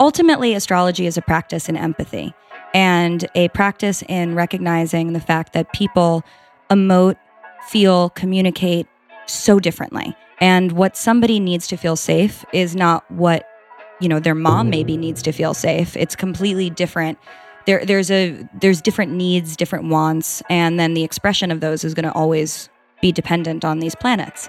ultimately, astrology is a practice in empathy and a practice in recognizing the fact that people emote, feel, communicate so differently. And what somebody needs to feel safe is not what, you know, their mom maybe needs to feel safe. It's completely different. There, there's a there's different needs, different wants, and then the expression of those is going to always be dependent on these planets.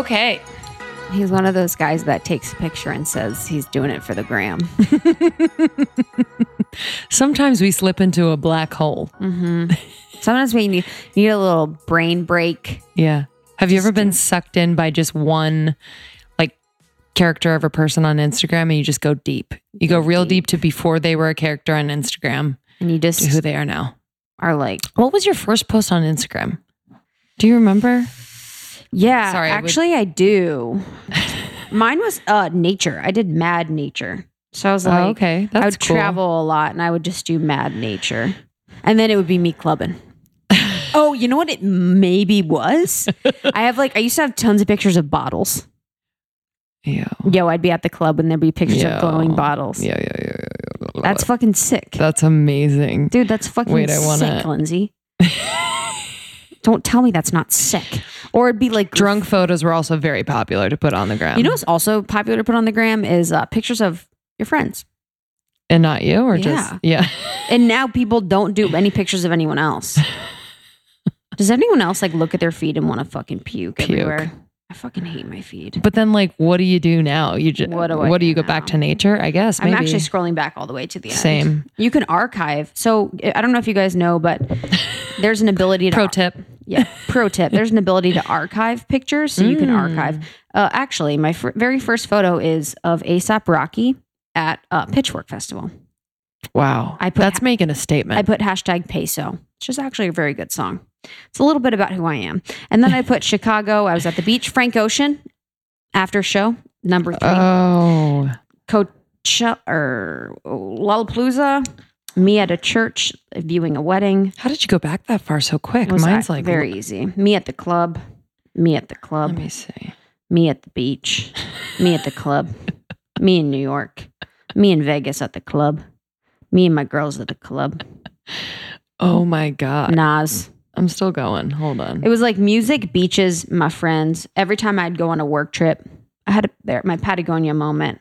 Okay. He's one of those guys that takes a picture and says he's doing it for the gram. Sometimes we slip into a black hole. Mm-hmm. Sometimes we need, need a little brain break. Yeah. Have you ever been sucked in by just one like character of a person on Instagram and you just go deep? You go real deep, to before they were a character on Instagram And you to just who they are now. are like, What was your first post on Instagram? Do you remember? Yeah, Sorry, I would- actually, I do. Mine was uh, nature. I did mad nature. So I was like, oh, okay. That's I would cool. travel a lot and I would just do mad nature. And then it would be me clubbing. oh, you know what it maybe was? I have like, I used to have tons of pictures of bottles. Yeah. Yo, I'd be at the club and there'd be pictures of glowing bottles. Yeah, yeah, yeah. yeah. That's fucking sick. That's amazing. Dude, that's fucking Wait, I wanna- sick, Lindsey. Don't tell me that's not sick. Or it'd be like Drunk photos were also very popular to put on the gram. You know what's also popular to put on the gram is uh, pictures of your friends. and not you or Yeah. just yeah. And now people don't do any pictures of anyone else. Does anyone else like look at their feet and want to fucking puke, Puke. everywhere? I fucking hate my feed. But then like what do you do now? You just What do I what do do you go back to nature? I guess maybe. I'm actually scrolling back all the way to the end. Same. You can archive. So I don't know if you guys know, but there's an ability to Pro tip. Yeah. Pro tip. There's an ability to archive pictures. So you can archive. Uh, actually, my fir- very first photo is of ASAP Rocky at uh, Pitchfork Festival. Wow. I put That's ha- making a statement. I put hashtag peso, which is actually a very good song. It's a little bit about who I am. And then I put Chicago. I was at the beach. Frank Ocean after show number three. oh. Coachella or Lollapalooza. Me at a church viewing a wedding. How did you go back that far so quick? Was Mine's like very easy. Me at the club. Me at the club. Let me see. Me at the beach. Me at the club. Me in New York. Me in Vegas at the club. Me and my girls at the club. Oh my god. Nas. I'm still going. Hold on. It was like music, beaches, my friends. Every time I'd go on a work trip, I had a, there my Patagonia moment.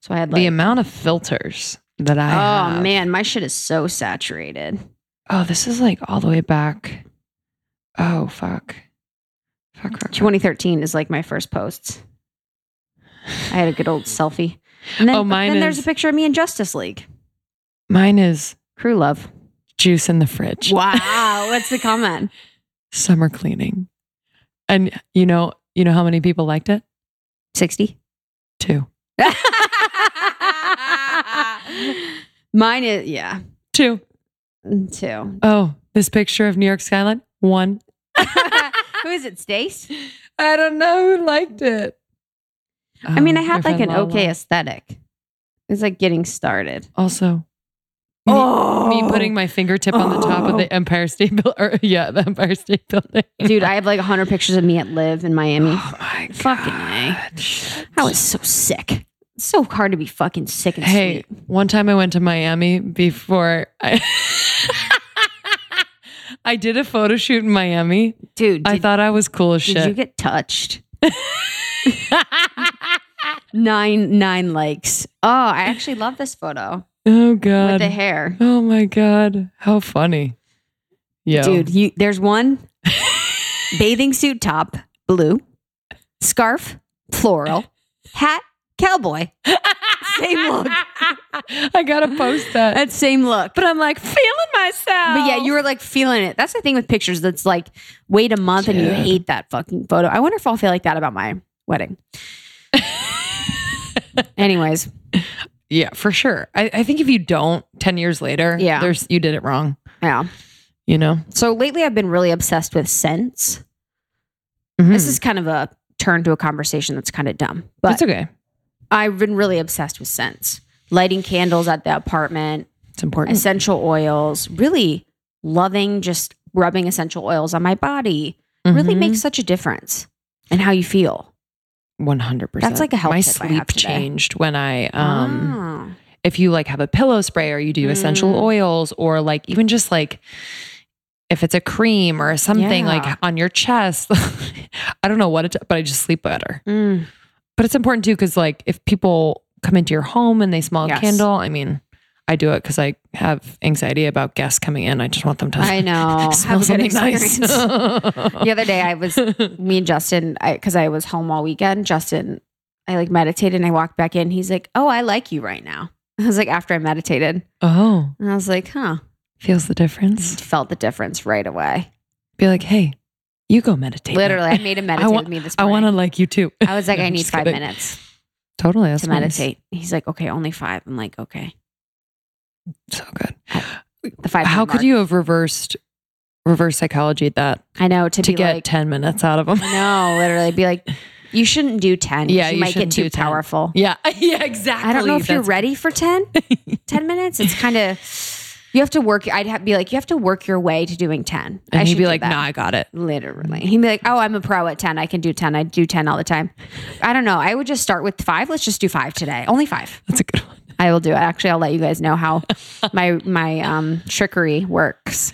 So I had like, the amount of filters that I oh have. man, my shit is so saturated. Oh, this is like all the way back. Oh fuck. Fuck, fuck, fuck. 2013 is like my first posts. I had a good old selfie. And then, Oh, mine then there's a picture of me in Justice League. Mine is Crew love. Juice in the fridge. Wow. What's the comment? Summer cleaning. And you know, you know how many people liked it? 60. Two. Mine is, yeah, Two. two. Oh, this picture of New York skyline? One. Who is it, Stace? I don't know who liked it. I mean, I um, had my like an Lala. okay aesthetic. It's like getting started. Also, Oh. me putting my fingertip on the top of Oh. the Empire State Building. Yeah, the Empire State Building. Dude, I have like 100 pictures of me at LIV in Miami. Oh my Fucking A. I was so sick. It's so hard to be fucking sick and Hey, sweet. one time I went to Miami before I I did a photo shoot in Miami. Dude, I thought I was cool as did shit. you get touched? nine nine likes. Oh, I actually love this photo oh with god. the hair. Oh my god. How funny. Yeah. Dude, you there's one bathing suit top, blue, scarf, floral, hat, cowboy. Same look. I gotta post that. That same look. But I'm like feeling myself. But yeah, you were like feeling it. That's the thing with pictures. That's like wait a month and you hate that fucking photo. I wonder if I'll feel like that about my wedding. Anyways, Yeah, for sure. I, I think if you don't, ten years later, Yeah. there's you did it wrong. yeah. You know, So lately I've been really obsessed with scents. Mhm. This is kind of a turn to a conversation that's kind of dumb, but it's okay. I've been really obsessed with scents. Lighting candles at the apartment, It's important. essential oils, really loving just rubbing essential oils on my body really Mhm. makes such a difference in how you feel. One hundred percent. That's like a health My tip I sleep changed when I um Ah. if you like have a pillow spray or you do essential Mm. oils or like even just like if it's a cream or something Yeah. like on your chest. I don't know what it but I just sleep better. Mm. But it's important too cuz like if people come into your home and they smell Yes. a candle, I mean, I do it cuz I have anxiety about guests coming in. I just want them to I know. smell Have a good something nice. the other day I was me and Justin, because I, was home all weekend. Justin, I like meditated and I walked back in. He's like, "Oh, I like you right now." I was like, after I meditated, oh, and I was like, "Huh." feels the difference. Felt the difference right away. Be like, "Hey, you go meditate." now." Literally, I made him meditate want- with me this I want to like you too. I was like, I need five kidding. minutes Totally, that's to nice. meditate. He's like, okay, only five. I'm like, okay. So good. The five. How could mark. you have reversed reverse psychology at that I know to, to be get like, 10 minutes out of them? no, literally be like, you shouldn't do ten. Yeah, you you might get too powerful. Yeah, yeah, exactly. I don't know if you're ready for 10, 10 minutes. It's kind of you have to work. I'd have, be like, you have to work your way to doing ten. I And he'd should be like, that. "No, I got it." Literally, he'd be like, "Oh, I'm a pro at ten. I can do ten. I do ten all the time." I don't know. I would just start with five. Let's just do five today. Only five. That's a good one. I will do it. Actually, I'll let you guys know how my my um trickery works.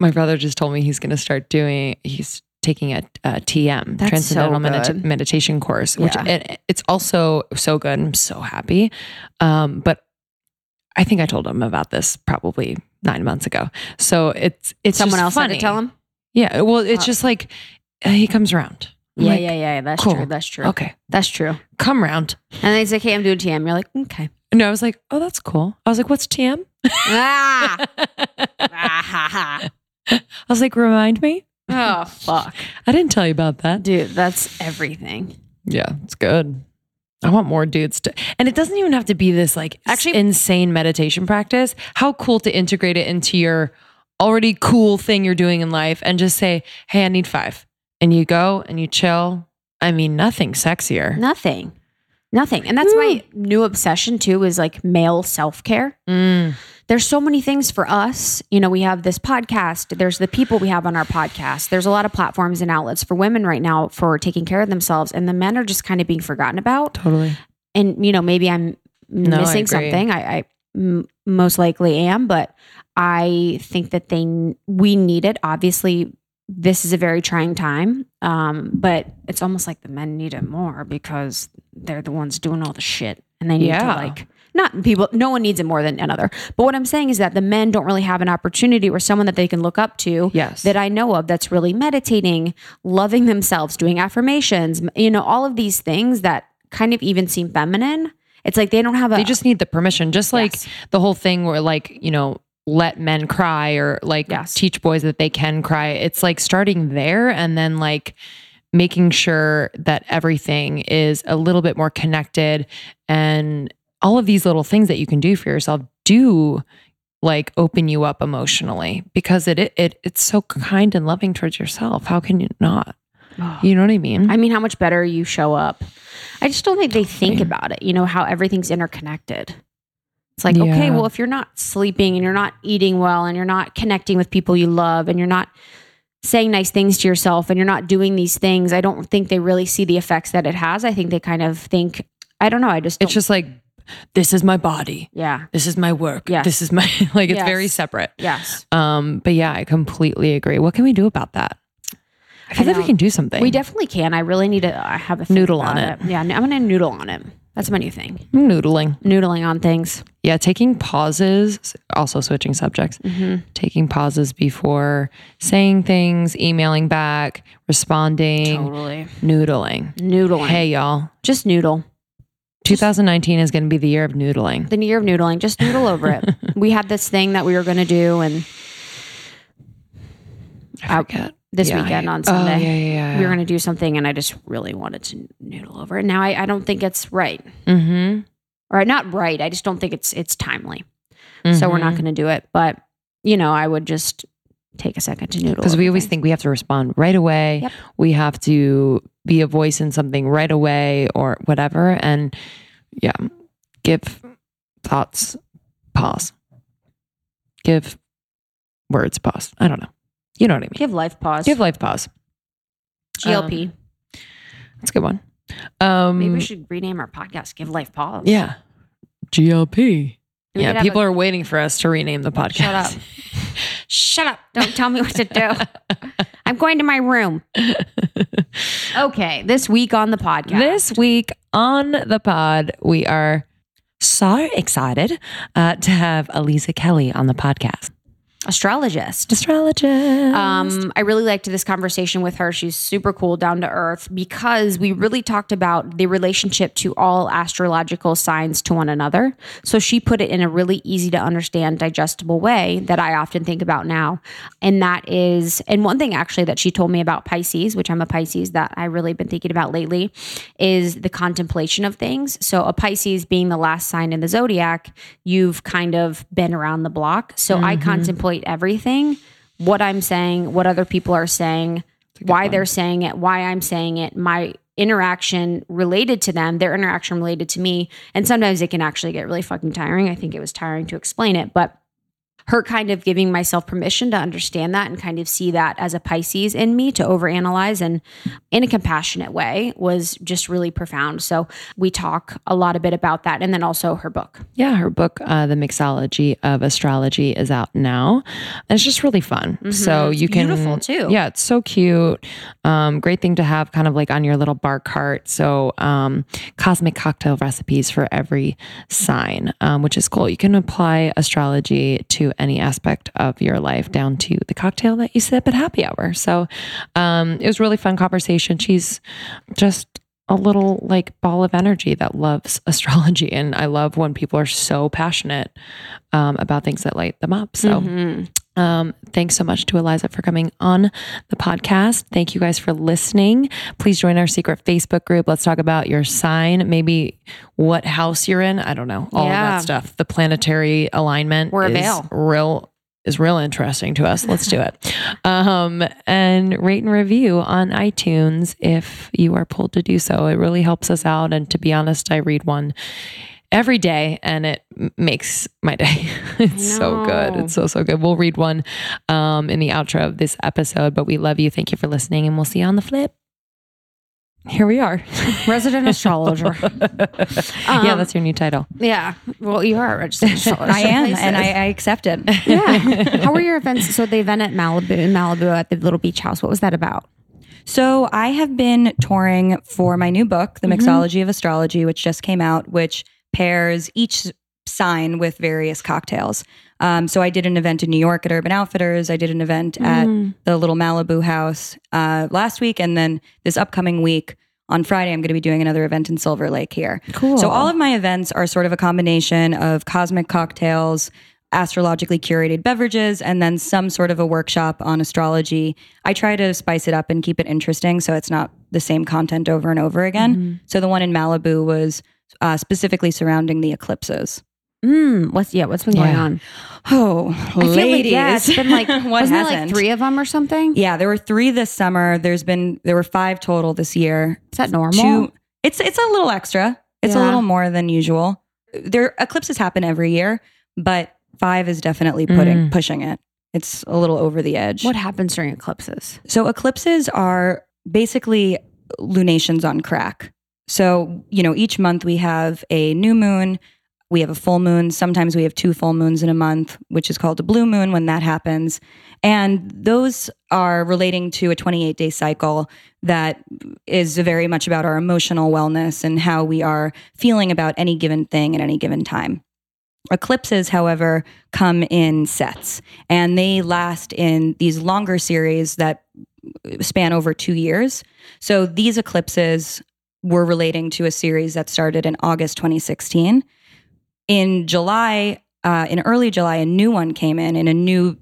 My brother just told me he's going to start doing. He's taking a, a TM That's Transcendental so Medita- meditation course, which Yeah. it, it's also so good. I'm so happy. Um, but I think I told him about this probably nine months ago. So it's it's Someone else had funny. to tell him. Yeah, well, it's Uh, just like uh, he comes around. I'm Yeah, like, yeah, yeah. That's cool. true. That's true. Okay, That's true. come round. And then he's like, "Hey, I'm doing TM." You're like, "Okay." No, I was like, oh, that's cool. I was like, what's TM? ah. I was like, remind me. oh fuck, I didn't tell you about that. dude. That's everything. Yeah, it's good. I want more dudes to, and it doesn't even have to be this like Actually- actually insane meditation practice. How cool to integrate it into your already cool thing you're doing in life and just say, hey, I need five. And you go and you chill. I mean, nothing sexier. Nothing. Nothing. And that's my new obsession too is like male self-care. Mm, There's so many things for us. You know, we have this podcast, there's the people we have on our podcast. There's a lot of platforms and outlets for women right now for taking care of themselves and the men are just kind of being forgotten about. totally. And you know, maybe I'm No, missing agree. something. I, I m- most likely am, but I think that they we need it. Obviously, this is a very trying time, um, but it's almost like the men need it more because they're the ones doing all the shit, and they need to like not people. No one needs it more than another. But what I'm saying is that the men don't really have an opportunity or someone that they can look up to. Yes. That I know of that's really meditating, loving themselves, doing affirmations, you know, all of these things that kind of even seem feminine. It's like they don't have a They just need the permission, just like Yes. the whole thing where, like, you know, let men cry or like Yes. teach boys that they can cry. It's like starting there and then like making sure that everything is a little bit more connected and all of these little things that you can do for yourself do like open you up emotionally because it it, it it's so kind and loving towards yourself. How can you not? You know what I mean? I mean, how much better you show up. I just don't think they think about it, you know, how everything's interconnected. It's like, okay, well, if you're not sleeping and you're not eating well and you're not connecting with people you love and you're not saying nice things to yourself and you're not doing these things, I don't think they really see the effects that it has. I think they kind of think, I don't know, I just, it's just like this is my body. yeah, This is my work. Yes. This is my like it's Yes. very separate. yes. Um, but yeah, I completely agree. What can we do about that? I feel I like we can do something. We definitely can. I really need to I have a Noodle on it. Yeah, I'm going to noodle on it. That's my new thing. Noodling. Noodling on things. Yeah, taking pauses, also switching subjects, Mm-hmm. taking pauses before saying things, emailing back, responding, Totally. noodling. Noodling. Hey, y'all. Just noodle. 2019 is going to be the year of noodling. The year of noodling. Just noodle over it. we had this thing that we were going to do, and I forget. This Yeah, weekend on Sunday. Oh, yeah, yeah, we were going to do something, and I just really wanted to noodle over it. Now I, I don't think it's right, mm-hmm. or not right. I just don't think it's it's timely. So we're not going to do it. But you know, I would just take a second to noodle because we always think we have to respond right away. Yep. We have to be a voice in something right away or whatever. And yeah, give thoughts pause. Give words pause. I don't know. You know what I mean. give life pause. Give life pause. GLP. That's a good one. Um, Maybe we should rename our podcast. Give life pause. Yeah. GLP. We Yeah, people a- are waiting for us to rename the podcast. Shut up. Shut up! Don't tell me what to do. I'm going to my room. Okay, this week on the podcast. This week on the pod, we are so excited uh, to have Aliza Kelly on the podcast. Astrologist. Astrologist. Um, I really liked this conversation with her. She's super cool, down to earth, because we really talked about the relationship to all astrological signs to one another. So she put it in a really easy to understand, digestible way that I often think about now. And that is, and one thing actually that she told me about Pisces, which I'm a Pisces that I really been thinking about lately, is the contemplation of things. So a Pisces being the last sign in the zodiac, you've kind of been around the block. So I contemplate everything, what I'm saying, what other people are saying, why they're saying it, why I'm saying it, my interaction related to them, their interaction related to me. And sometimes it can actually get really fucking tiring. I think it was tiring to explain it, but her kind of giving myself permission to understand that and kind of see that as a Pisces in me to overanalyze and in a compassionate way was just really profound. So we talk a lot a bit about that. And then also her book. yeah, her book, uh, The Mixology of Astrology, is out now. And it's just really fun. So It's you can. beautiful, too. Yeah, it's so cute. Um, great thing to have kind of like on your little bar cart. So, um, cosmic cocktail recipes for every sign, um, which is cool. You can apply astrology to any aspect of your life down to the cocktail that you sip at happy hour. So, um, it was really fun conversation. She's just a little like ball of energy that loves astrology. And I love when people are so passionate um, about things that light them up. So, Mhm. Um, thanks so much to Aliza for coming on the podcast. Thank you guys for listening. Please join our secret Facebook group. Let's talk about your sign, maybe what house you're in. I don't know, all of that stuff. The planetary alignment We're a veil. real is real interesting to us. Let's do it. Um, and rate and review on iTunes if you are pulled to do so. It really helps us out. And to be honest, I read one every day and it makes my day. it's so good. It's so, so good. We'll read one um, in the outro of this episode, but we love you. Thank you for listening and we'll see you on the flip. Here we are. Resident astrologer. yeah, Um, that's your new title. Yeah. Well, you are a registered astrologer. I am, and I, I accept it. yeah. How were your events? So the event at Malibu, in Malibu at the little beach house. What was that about? So I have been touring for my new book, The Mixology of Astrology, which just came out, which pairs each sign with various cocktails. Um, so I did an event in New York at Urban Outfitters. I did an event at the little Malibu house uh, last week, and then this upcoming week on Friday, I'm going to be doing another event in Silver Lake here. Cool. So all of my events are sort of a combination of cosmic cocktails, astrologically curated beverages, and then some sort of a workshop on astrology. I try to spice it up and keep it interesting so it's not the same content over and over again. So the one in Malibu was uh, specifically surrounding the eclipses. Mm, what's yeah? What's been going Yeah. on? Oh, I feel like ladies. yeah, it's been like what wasn't there like three of them or something? Yeah, there were three this summer. There's been there were five total this year. Is that normal? Two. It's it's a little extra. It's a little more than usual. There eclipses happen every year, but five is definitely putting Mm. pushing it. It's a little over the edge. What happens during eclipses? So eclipses are basically lunations on crack. So, you know, each month we have a new moon, we have a full moon. Sometimes we have two full moons in a month, which is called a blue moon when that happens. And those are relating to a 28 day cycle that is very much about our emotional wellness and how we are feeling about any given thing at any given time. Eclipses, however, come in sets and they last in these longer series that span over two years. So these eclipses were relating to a series that started in August 2016 in July, uh, in early July, a new one came in in a new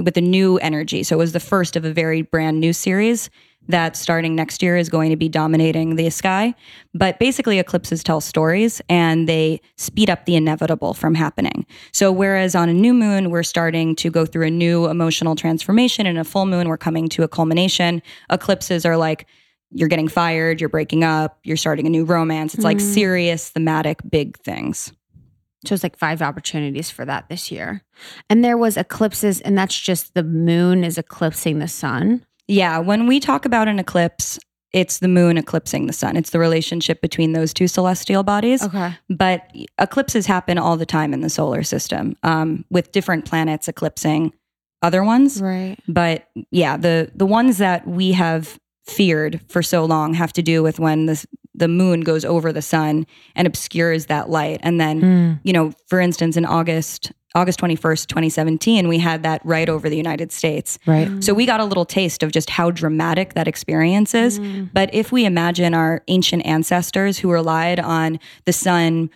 with a new energy. So it was the first of a very brand new series that starting next year is going to be dominating the sky. But basically, eclipses tell stories and they speed up the inevitable from happening. So, whereas on a new moon, we're starting to go through a new emotional transformation, and a full moon, we're coming to a culmination, eclipses are like, you're getting fired, you're breaking up, you're starting a new romance. It's like serious, thematic, big things. So it's like five opportunities for that this year. And there was eclipses, and that's just the moon is eclipsing the sun. Yeah, when we talk about an eclipse, it's the moon eclipsing the sun. It's the relationship between those two celestial bodies. Okay. But eclipses happen all the time in the solar system um, with different planets eclipsing other ones. Right. But yeah, the the ones that we have feared for so long have to do with when the the moon goes over the sun and obscures that light. And then, Mm. you know, for instance, in August August 21st, 2017, we had that right over the United States. Right. So we got a little taste of just how dramatic that experience is. But if we imagine our ancient ancestors who relied on the sun,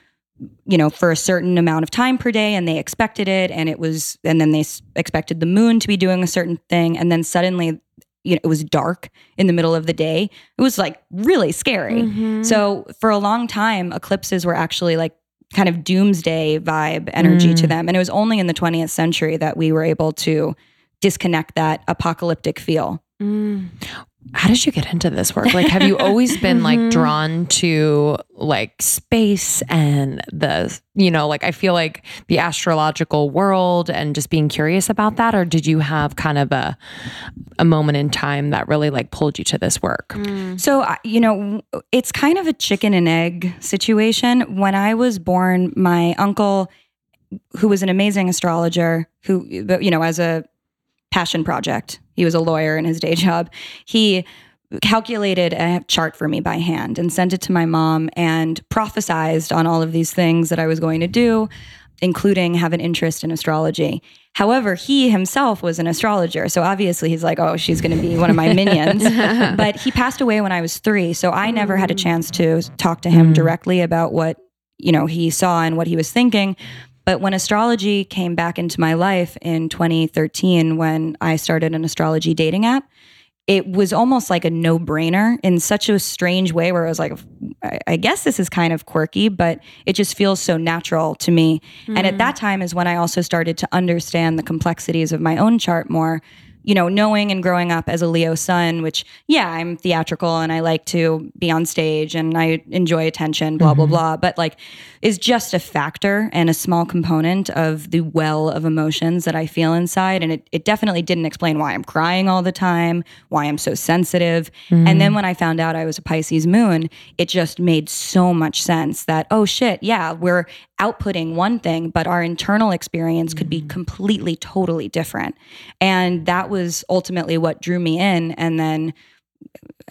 you know, for a certain amount of time per day and they expected it and it was, and then they s- expected the moon to be doing a certain thing. And then suddenly, you know, it was dark in the middle of the day. It was like really scary. Mm-hmm. So for a long time, eclipses were actually like kind of doomsday vibe energy to them. And it was only in the 20th century that we were able to disconnect that apocalyptic feel. Mm. How did you get into this work? Like, have you always been like mm-hmm. drawn to like space and the, you know, like I feel like the astrological world and just being curious about that? Or did you have kind of a, a moment in time that really like pulled you to this work? Mm. So, you know, it's kind of a chicken and egg situation. When I was born, my uncle, who was an amazing astrologer, who, you know, as a passion project, he was a lawyer in his day job, he calculated a chart for me by hand and sent it to my mom and prophesized on all of these things that I was going to do, including have an interest in astrology. However, he himself was an astrologer. So obviously he's like, oh, she's going to be one of my minions. but he passed away when I was three. So I never had a mm. chance to talk to him mm. directly about what, you know, he saw and what he was thinking. But when astrology came back into my life in 2013, when I started an astrology dating app, it was almost like a no brainer in such a strange way where I was like, I- I guess this is kind of quirky, but it just feels so natural to me. And at hmm. that time is when I also started to understand the complexities of my own chart more. You know, knowing and growing up as a Leo sun, which, yeah, I'm theatrical and I like to be on stage and I enjoy attention, blah, blah, mm-hmm. blah, but like is just a factor and a small component of the well of emotions that I feel inside. And it, it definitely didn't explain why I'm crying all the time, why I'm so sensitive. And then mm. when I found out I was a Pisces moon, it just made so much sense that, oh shit, yeah, we're outputting one thing, but our internal experience could be mm. completely, totally different. And that was ultimately what drew me in and then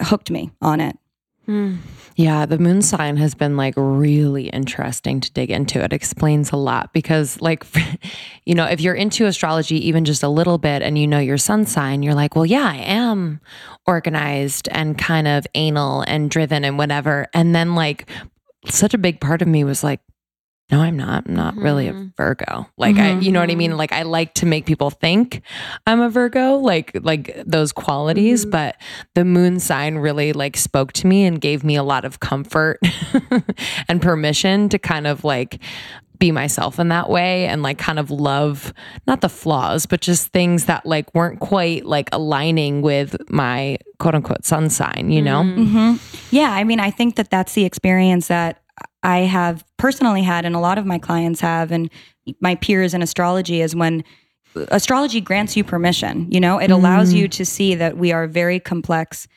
hooked me on it. Hmm. Yeah, the moon sign has been like really interesting to dig into. It explains a lot because, like, you know, if you're into astrology even just a little bit and you know your sun sign, you're like, well, yeah, I am organized and kind of anal and driven and whatever. And then, like, such a big part of me was like, no, I'm not. I'm not really a mm-hmm. Virgo. Like I, you know what I mean? Mm-hmm. Like I like to make people think I'm a Virgo, like like those qualities, mm-hmm. but the moon sign really like spoke to me and gave me a lot of comfort and permission to kind of like be myself in that way and like kind of love not the flaws but just things that like weren't quite like aligning with my quote unquote sun sign you know hmm Yeah, I mean, I think that that's the experience that I have personally had, and a lot of my clients have, and my peers in astrology is when astrology grants you permission. You know, it allows mm. you to see that we are very complex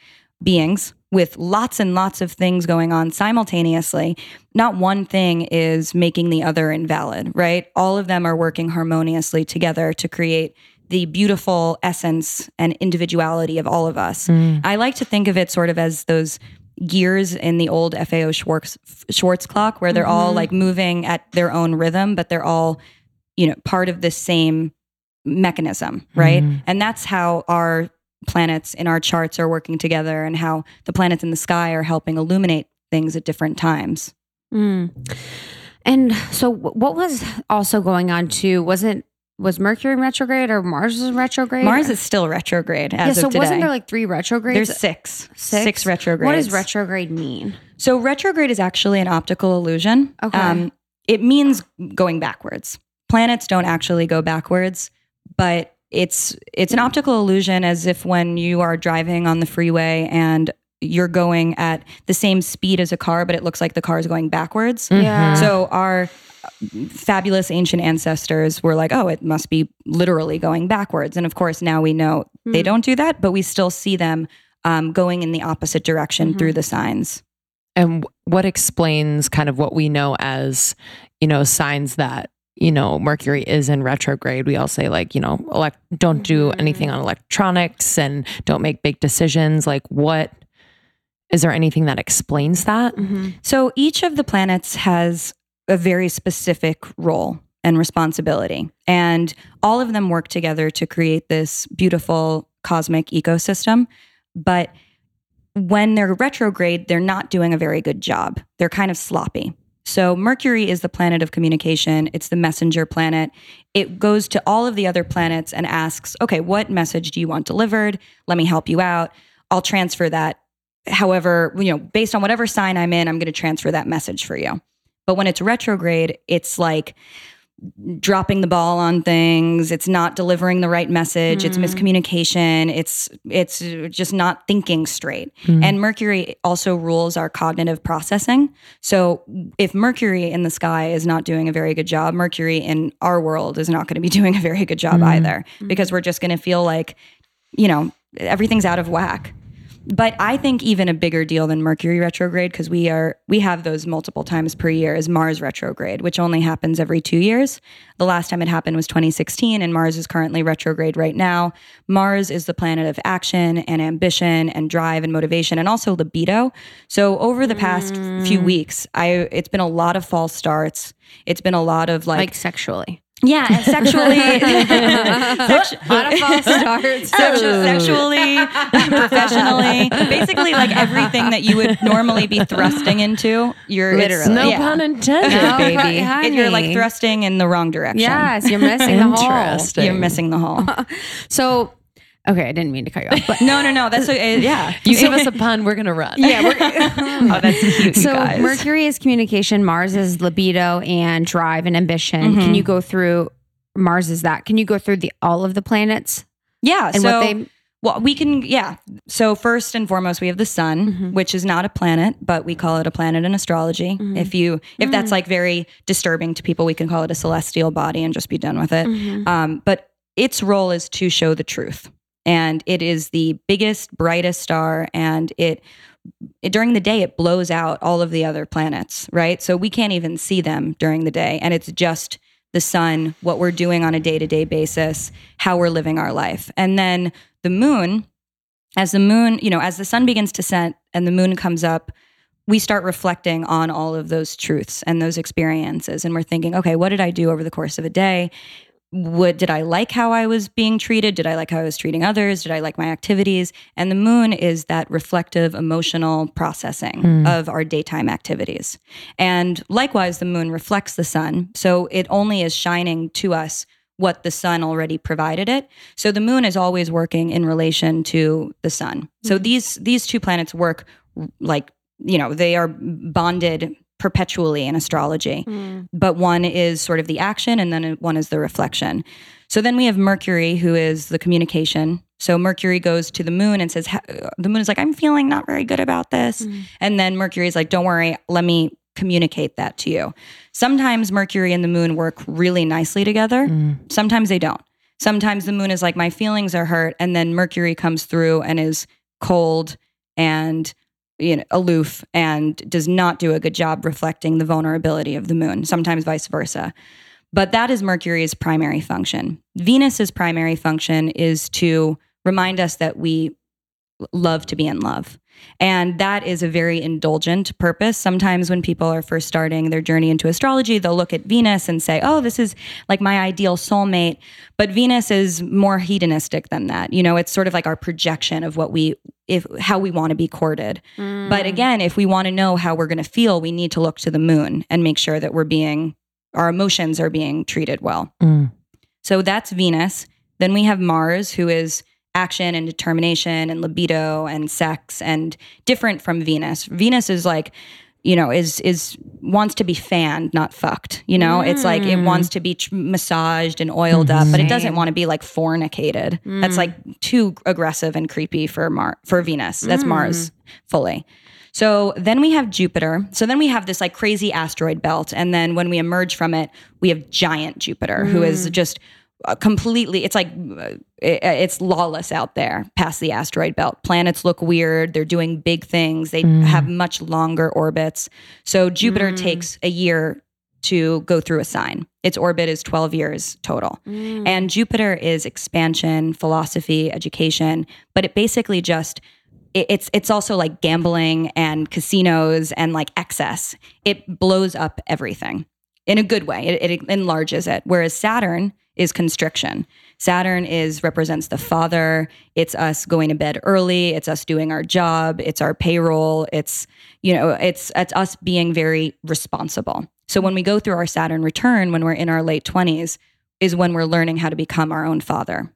beings with lots and lots of things going on simultaneously. Not one thing is making the other invalid, right? All of them are working harmoniously together to create the beautiful essence and individuality of all of us. Mm. I like to think of it sort of as those gears in the old FAO Schwarz, Schwarz clock where they're all like moving at their own rhythm, but they're all, you know, part of the same mechanism, right? And that's how our planets in our charts are working together and how the planets in the sky are helping illuminate things at different times. Mm. And so, what was also going on too? Wasn't was Mercury retrograde or Mars was retrograde? Mars is still retrograde as yeah. So of today. wasn't there like three retrogrades? There's six, Six? six retrogrades. What does retrograde mean? So retrograde is actually an optical illusion. Um, Okay. it means going backwards. Planets don't actually go backwards, but it's it's an optical illusion as if when you are driving on the freeway and you're going at the same speed as a car, but it looks like the car is going backwards. Yeah. So our fabulous ancient ancestors were like, oh, it must be literally going backwards. And of course, now we know they Hmm. don't do that, but we still see them um, going in the opposite direction Mhm. through the signs. And what explains kind of what we know as, you know, signs that, you know, Mercury is in retrograde. We all say, like, you know, elect- don't do Mhm. anything on electronics and don't make big decisions. Like, what is there anything that explains that? Mhm. So each of the planets has a very specific role and responsibility. And all of them work together to create this beautiful cosmic ecosystem. But when they're retrograde, they're not doing a very good job. They're kind of sloppy. So Mercury is the planet of communication, it's the messenger planet. It goes to all of the other planets and asks, okay, what message do you want delivered? Let me help you out. I'll transfer that. However, you know, based on whatever sign I'm in, I'm going to transfer that message for you. But when it's retrograde, it's like dropping the ball on things. It's not delivering the right message. It's Mhm. miscommunication. It's it's just not thinking straight. Mm. and mercury also rules our cognitive processing. So if mercury in the sky is not doing a very good job mercury in our world is not going to be doing a very good job Mm. either because we're just going to feel like you know everything's out of whack but I think even a bigger deal than Mercury retrograde because we are we have those multiple times per year is Mars retrograde, which only happens every two years. The last time it happened was 2016, and Mars is currently retrograde right now. Mars is the planet of action and ambition and drive and motivation, and also libido. So over the past few mm. weeks, I it's been a lot of false starts. It's been a lot of like, Like sexually. Yeah, sexually, Sexu- lot of false starts. Sexu- sexually, professionally, basically like everything that you would normally be thrusting into. You're it's- Literally. No yeah. pun intended, No, baby. yeah. It- you're like thrusting in the wrong direction. Yes, you're missing the whole. Interesting. you're missing the hole. So, okay, I didn't mean to cut you off, but No, no, no. That's uh, yeah. You give us a pun, we're gonna run. yeah, we're, Oh, that's cute. so. Mercury is communication, Mars is libido and drive and ambition. Mm-hmm. Can you go through Mars is that? Can you go through the all of the planets yeah. and so, what they well, we can, yeah. So first and foremost, we have the sun, Mhm. which is not a planet, but we call it a planet in astrology. Mhm. If you, if that's Mm. like very disturbing to people, we can call it a celestial body and just be done with it. Mhm. Um, but its role is to show the truth. And it is the biggest, brightest star. And it, it, during the day, it blows out all of the other planets, right? So we can't even see them during the day. And it's just the sun, what we're doing on a day to day basis, how we're living our life. And then the moon, as the moon, you know, as the sun begins to set and the moon comes up, we start reflecting on all of those truths and those experiences. And we're thinking, okay, what did I do over the course of a day? What did I like how I was being treated? Did I like how I was treating others? Did I like my activities? And the moon is that reflective, emotional processing Hmm. of our daytime activities. And likewise, the moon reflects the sun. So it only is shining to us what the sun already provided it. So the moon is always working in relation to the sun. So Mhm. these these two planets work like, you know, they are bonded perpetually in astrology Mm. but one is sort of the action and then one is the reflection. So then we have Mercury, who is the communication. So Mercury goes to the moon and says, the moon is like, I'm feeling not very good about this. Mm. And then Mercury is like, don't worry, let me communicate that to you. Sometimes Mercury and the moon work really nicely together. Mm. Sometimes they don't. Sometimes the moon is like, my feelings are hurt. And then Mercury comes through and is cold and you know aloof and does not do a good job reflecting the vulnerability of the moon sometimes vice versa. But that is mercury's primary function. Venus's primary function is to remind us that we love to be in love and that is a very indulgent purpose. Sometimes when people are first starting their journey into astrology, they'll look at Venus and say, oh, this is like my ideal soulmate. But Venus is more hedonistic than that. You know, it's sort of like our projection of what we, if how we want to be courted. Mm. But again, if we want to know how we're going to feel, we need to look to the moon and make sure that we're being, our emotions are being treated well. Mm. So that's Venus. Then we have Mars, who is action and determination and libido and sex and different from Venus. Venus is like, you know, is is wants to be fanned, not fucked. You know, it's like it Mm. wants to be massaged and oiled up, but it doesn't want to be like fornicated. That's Mm. like too aggressive and creepy for Mar for Venus. That's Mm. Mars fully. So then we have Jupiter. So then we have this like crazy asteroid belt. And then when we emerge from it, we have giant Jupiter, who is just uh, completely, it's like, uh, it's lawless out there past the asteroid belt. Planets look weird. They're doing big things. They have much longer orbits. So Jupiter Mm. takes a year to go through a sign. Its orbit is 12 years total. Mm. And Jupiter is expansion, philosophy, education, but it basically just it's it's also like gambling and casinos and like excess. It blows up everything in a good way. It, it enlarges it. Whereas Saturn is constriction. Saturn is represents the father. It's us going to bed early. It's us doing our job. It's our payroll. It's you know it's it's us being very responsible. So when we go through our Saturn return when we're in our late twenties is when we're learning how to become our own father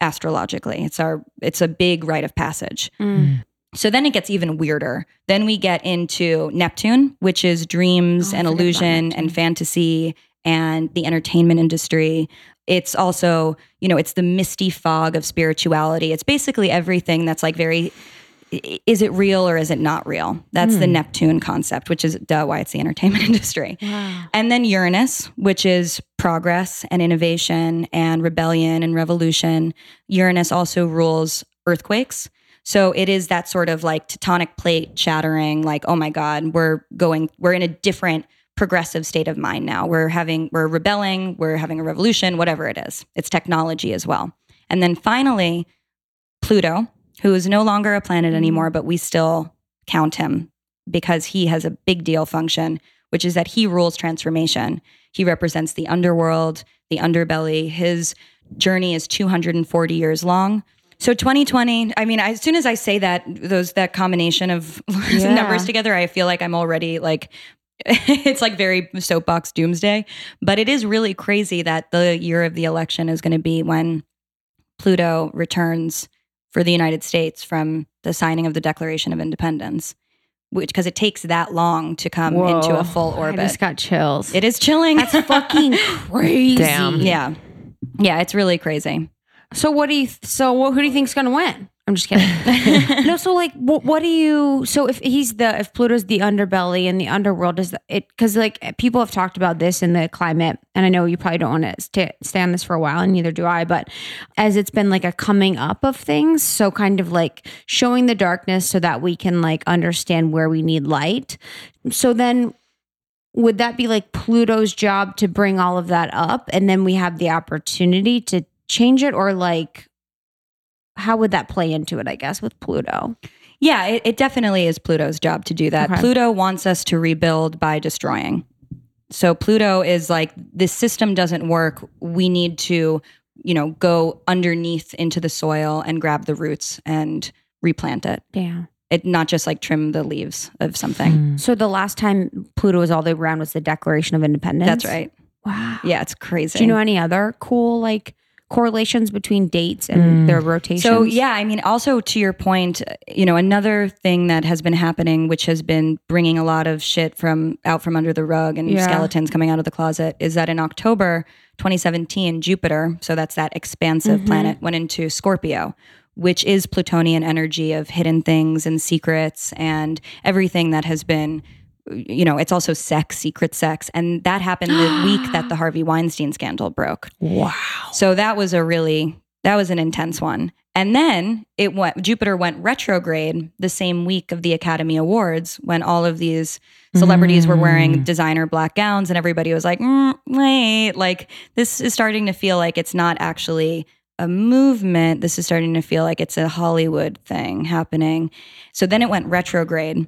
astrologically. It's our it's a big rite of passage. Mm. So then it gets even weirder. Then we get into Neptune, which is dreams Oh, and illusion and fantasy and the entertainment industry. It's also, you know, it's the misty fog of spirituality. It's basically everything that's like very is it real or is it not real? That's the Hmm. Neptune concept, which is duh why it's the entertainment industry. Wow. And then Uranus, which is progress and innovation and rebellion and revolution. Uranus also rules earthquakes. So it is that sort of like tectonic plate shattering, like, oh my God, we're going, we're in a different progressive state of mind now. We're having, we're rebelling, we're having a revolution, whatever it is. It's technology as well. And then finally, Pluto, who is no longer a planet mm-hmm. anymore, but we still count him because he has a big deal function, which is that he rules transformation. He represents the underworld, the underbelly. His journey is 240 years long. So 2020, I mean, as soon as I say that, those that combination of Yeah. numbers together, I feel like I'm already like it's like very soapbox doomsday. But it is really crazy that the year of the election is going to be when Pluto returns for the United States from the signing of the Declaration of Independence, which because it takes that long to come into a Whoa. full I orbit. just got chills. it is chilling. That's fucking crazy. Damn. yeah. Yeah, it's really crazy. So what do you? So what, who do you think's gonna win? I'm just kidding. no, so like, what, what do you? So if he's the if Pluto's the underbelly and the underworld is the, it? Because like people have talked about this in the climate, and I know you probably don't want to st- stay on this for a while, and neither do I. But as it's been like a coming up of things, so kind of like showing the darkness so that we can like understand where we need light. So then would that be like Pluto's job to bring all of that up and then we have the opportunity to change it or like how would that play into it I guess with Pluto? Yeah, it, it definitely is Pluto's job to do that. Okay. Pluto wants us to rebuild by destroying. So Pluto is like this system doesn't work. We need to, you know, go underneath into the soil and grab the roots and replant it. Yeah. It not just like trim the leaves of something. Mm. So the last time Pluto was all the way around was the Declaration of Independence. That's right. Wow. Yeah, it's crazy. Do you know any other cool like correlations between dates and Mm. their rotations? So yeah, I mean, also to your point, you know, another thing that has been happening, which has been bringing a lot of shit from out from under the rug and Yeah. skeletons coming out of the closet, is that in October 2017, Jupiter, so that's that expansive Mhm. planet, went into Scorpio, which is Plutonian energy of hidden things and secrets and everything that has been. You know, it's also sex, secret sex. And that happened the week that the Harvey Weinstein scandal broke. Wow. So that was a really That was an intense one. And then it went Jupiter went retrograde the same week of the Academy Awards when all of these celebrities were wearing Mm. designer black gowns and everybody was like, "Mm, "Wait, like this is starting to feel like it's not actually a movement. This is starting to feel like it's a Hollywood thing happening." So then it went retrograde.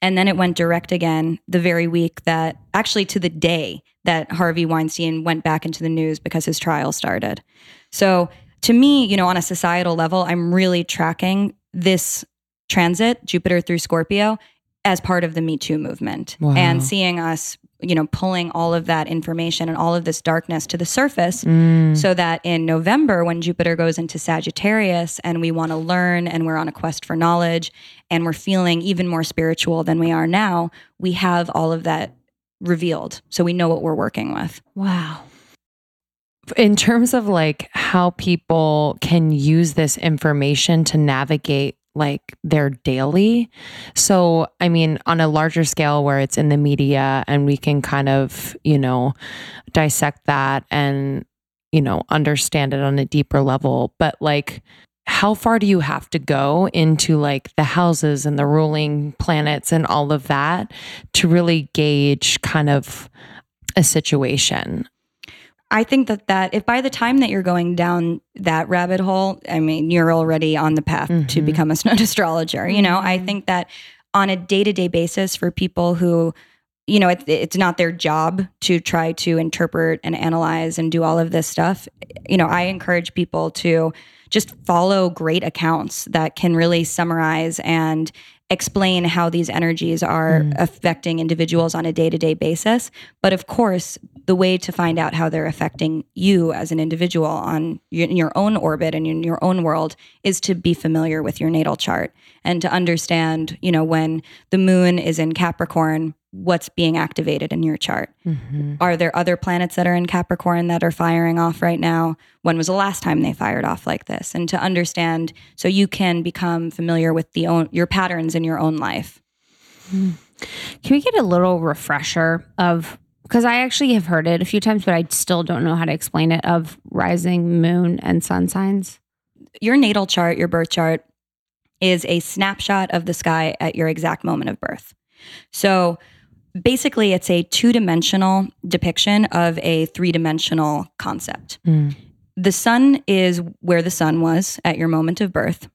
And then it went direct again the very week that actually to the day that Harvey Weinstein went back into the news because his trial started. So to me, you know, on a societal level, I'm really tracking this transit, Jupiter through Scorpio, as part of the Me Too movement Wow. and seeing us, you know, pulling all of that information and all of this darkness to the surface Mm. so that in November, when Jupiter goes into Sagittarius and we want to learn and we're on a quest for knowledge and we're feeling even more spiritual than we are now, we have all of that revealed. So we know what we're working with. Wow. in terms of like how people can use this information to navigate like their daily. So, I mean, on a larger scale where it's in the media and we can kind of, you know, dissect that and, you know, understand it on a deeper level. But like, how far do you have to go into like the houses and the ruling planets and all of that to really gauge kind of a situation? I think that that if by the time that you're going down that rabbit hole, I mean, you're already on the path to Mhm. become a snowed astrologer. You know, I Mhm. think that on a day to day basis for people who, you know, it, it's not their job to try to interpret and analyze and do all of this stuff. You know, I encourage people to just follow great accounts that can really summarize and explain how these energies are Mm. affecting individuals on a day to day basis. But of course, the way to find out how they're affecting you as an individual on your, in your own orbit and in your own world is to be familiar with your natal chart and to understand, you know, when the moon is in Capricorn, what's being activated in your chart. Mm-hmm. Are there other planets that are in Capricorn that are firing off right now? When was the last time they fired off like this? And to understand so you can become familiar with the own your patterns in your own life. Can we get a little refresher of because I actually have heard it a few times, but I still don't know how to explain it of rising moon and sun signs. Your natal chart, your birth chart is a snapshot of the sky at your exact moment of birth. So basically it's a two-dimensional depiction of a three-dimensional concept. Mm. the sun is where the sun was at your moment of birth.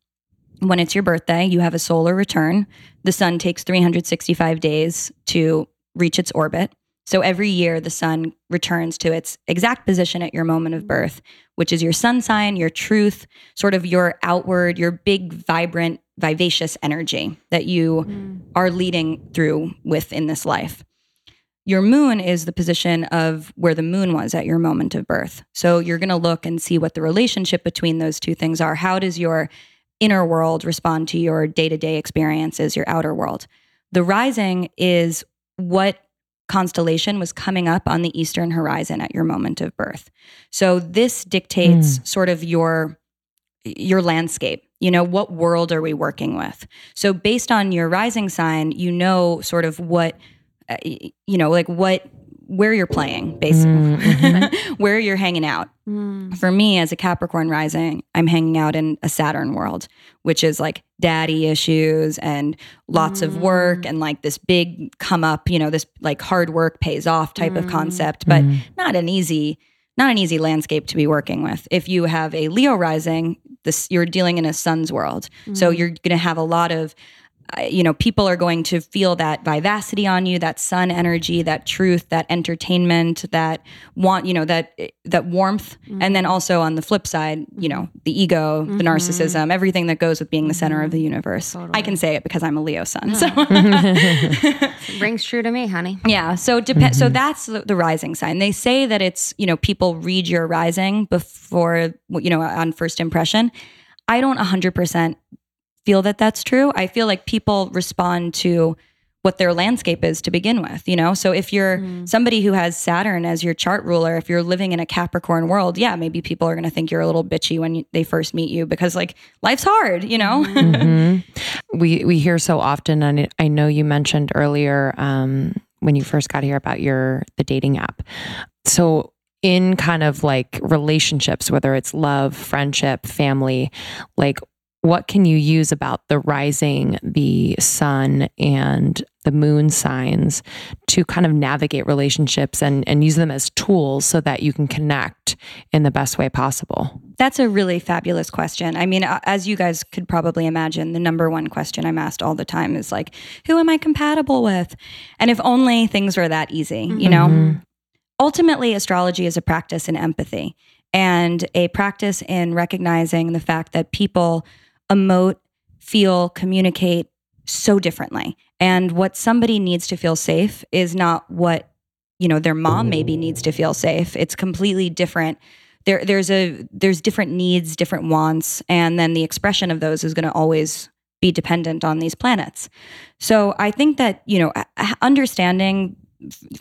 When it's your birthday, you have a solar return. The sun takes 365 days to reach its orbit. So every year, the sun returns to its exact position at your moment of birth, which is your sun sign, your truth, sort of your outward, your big, vibrant, vivacious energy that you mm. are leading through with in this life. Your moon is the position of where the moon was at your moment of birth. So you're going to look and see what the relationship between those two things are. How does your inner world respond to your day to day experiences, your outer world? The rising is what constellation was coming up on the eastern horizon at your moment of birth. So this dictates sort of your your landscape. You know, what world are we working with? So based on your rising sign, you know sort of what uh, you know, like what where you're playing basically. Mm, mm-hmm. where you're hanging out. Mm. For me as a Capricorn rising, I'm hanging out in a Saturn world, which is like daddy issues and lots of work mm. and like this big come up, you know, this like hard work pays off type of concept, but not an easy not an easy landscape to be working with. If you have a Leo rising, this you're dealing in a sun's world. So you're going to have a lot of you know, people are going to feel that vivacity on you, that sun energy, that truth, that entertainment, that want, you know, that that warmth, and then also on the flip side, you know, the ego, the mm-hmm. narcissism, everything that goes with being the center of the universe. I can say it because I'm a Leo sun. So Rings true to me, honey. yeah, so depend. So mm-hmm. that's the, the rising sign. They say that it's you know people read your rising before you know on first impression. I don't 100% feel that that's true. I feel like people respond to what their landscape is to begin with, you know? So if you're somebody who has Saturn as your chart ruler, if you're living in a Capricorn world, yeah, maybe people are going to think you're a little bitchy when you, they first meet you because like life's hard, you know? Mhm. We we hear so often, and I know you mentioned earlier um, when you first got here about your the dating app. So in kind of like relationships, whether it's love, friendship, family, like what can you use about the rising, the sun, and the moon signs to kind of navigate relationships and, and use them as tools so that you can connect in the best way possible? That's a really fabulous question. I mean, as you guys could probably imagine, the number one question I'm asked all the time is like, who am I compatible with? And if only things were that easy, you know? Mhm. Ultimately, astrology is a practice in empathy and a practice in recognizing the fact that people emote, feel, communicate so differently. And what somebody needs to feel safe is not what, you know, their mom maybe needs to feel safe. It's completely different. There there's a there's different needs, different wants, and then the expression of those is going to always be dependent on these planets. So I think that, you know, understanding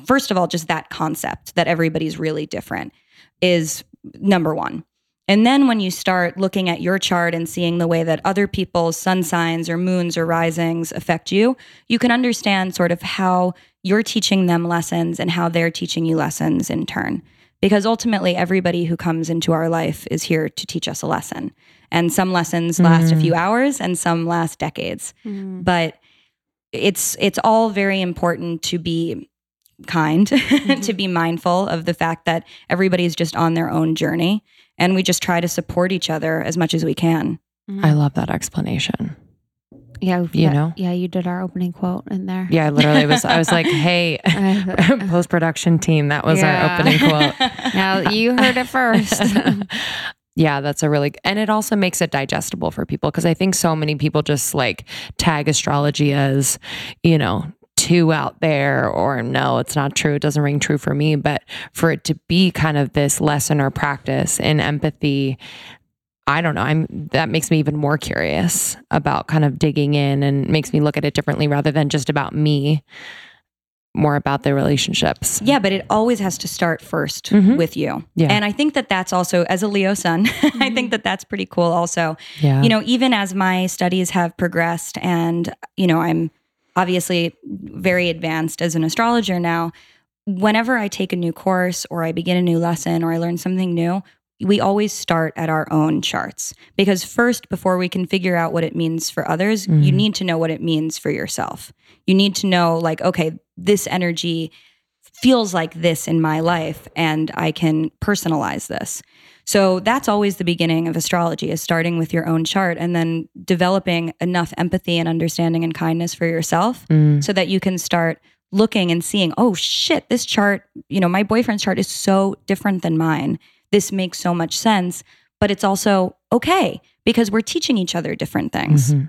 first of all just that concept that everybody's really different is number 1. And then when you start looking at your chart and seeing the way that other people's sun signs or moons or risings affect you, you can understand sort of how you're teaching them lessons and how they're teaching you lessons in turn. Because ultimately, everybody who comes into our life is here to teach us a lesson. And some lessons last a mm. few hours and some last decades. Mm. But it's it's all very important to be kind, to mm-hmm. be mindful of the fact that everybody's just on their own journey and we just try to support each other as much as we can. I mm-hmm. love that explanation. Yeah, You yeah, know? Yeah, you did our opening quote in there. Yeah, I literally was, I was like, hey, post production team, that was Yeah. our opening quote. now you heard it first. yeah, that's a really, and it also makes it digestible for people because I think so many people just like tag astrology as, you know, too out there or no, it's not true. It doesn't ring true for me. But for it to be kind of this lesson or practice in empathy, I don't know. I'm that makes me even more curious about kind of digging in and makes me look at it differently rather than just about me, more about the relationships. Yeah, but it always has to start 1st Mhm. with you. Yeah. And I think that that's also, as a Leo sun, I think that that's pretty cool also. Yeah. You know, even as my studies have progressed and, you know, I'm obviously very advanced as an astrologer now, whenever I take a new course or I begin a new lesson or I learn something new, we always start at our own charts. Because first before we can figure out what it means for others you Mhm. need to know what it means for yourself. You need to know like okay this energy feels like this in my life and i can personalize this so that's always the beginning of astrology is starting with your own chart and then developing enough empathy and understanding and kindness for yourself Mm. so that you can start looking and seeing, oh shit, this chart, you know, my boyfriend's chart is so different than mine. This makes so much sense, but it's also okay because we're teaching each other different things. Mhm.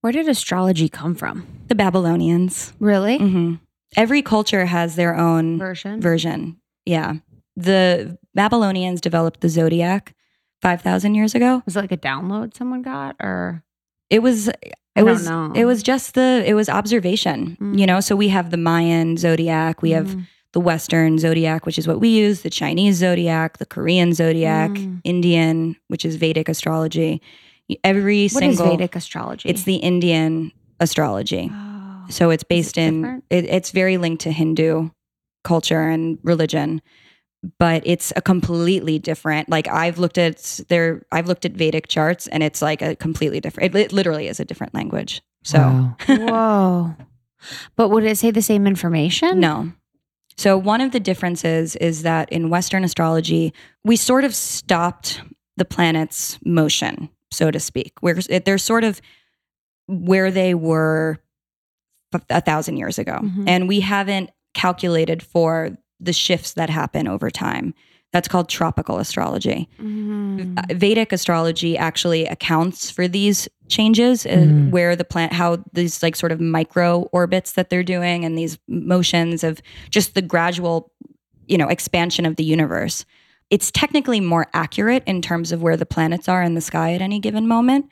Where did astrology come from? The Babylonians. Really? hmm Every culture has their own Version. version. Yeah. The Babylonians developed the zodiac 5,000 years ago. Was it like a download someone got, or It was it I don't was know. it was just the it was observation. Mm. You know, so we have the Mayan zodiac, we have Mm. the Western zodiac, which is what we use, the Chinese zodiac, the Korean zodiac, Mm. Indian, which is Vedic astrology. Every What is single Vedic astrology? it's the Indian astrology. Oh. So it's based in it, it's very linked to Hindu culture and religion, but it's a completely different. Like I've looked at their I've looked at Vedic charts and it's like a completely different. It, li- literally is a different language. So Wow. Whoa. But would it say the same information? No. So, one of the differences is that in Western astrology, we sort of stopped the planet's motion, so to speak. Where they're sort of where they were a thousand years ago. Mhm. And we haven't calculated for the shifts that happen over time. That's called tropical astrology. Mm. Uh, Vedic astrology actually accounts for these changes, uh, Mhm. where the plant, how these like sort of micro orbits that they're doing, and these motions of just the gradual, you know, expansion of the universe. It's technically more accurate in terms of where the planets are in the sky at any given moment,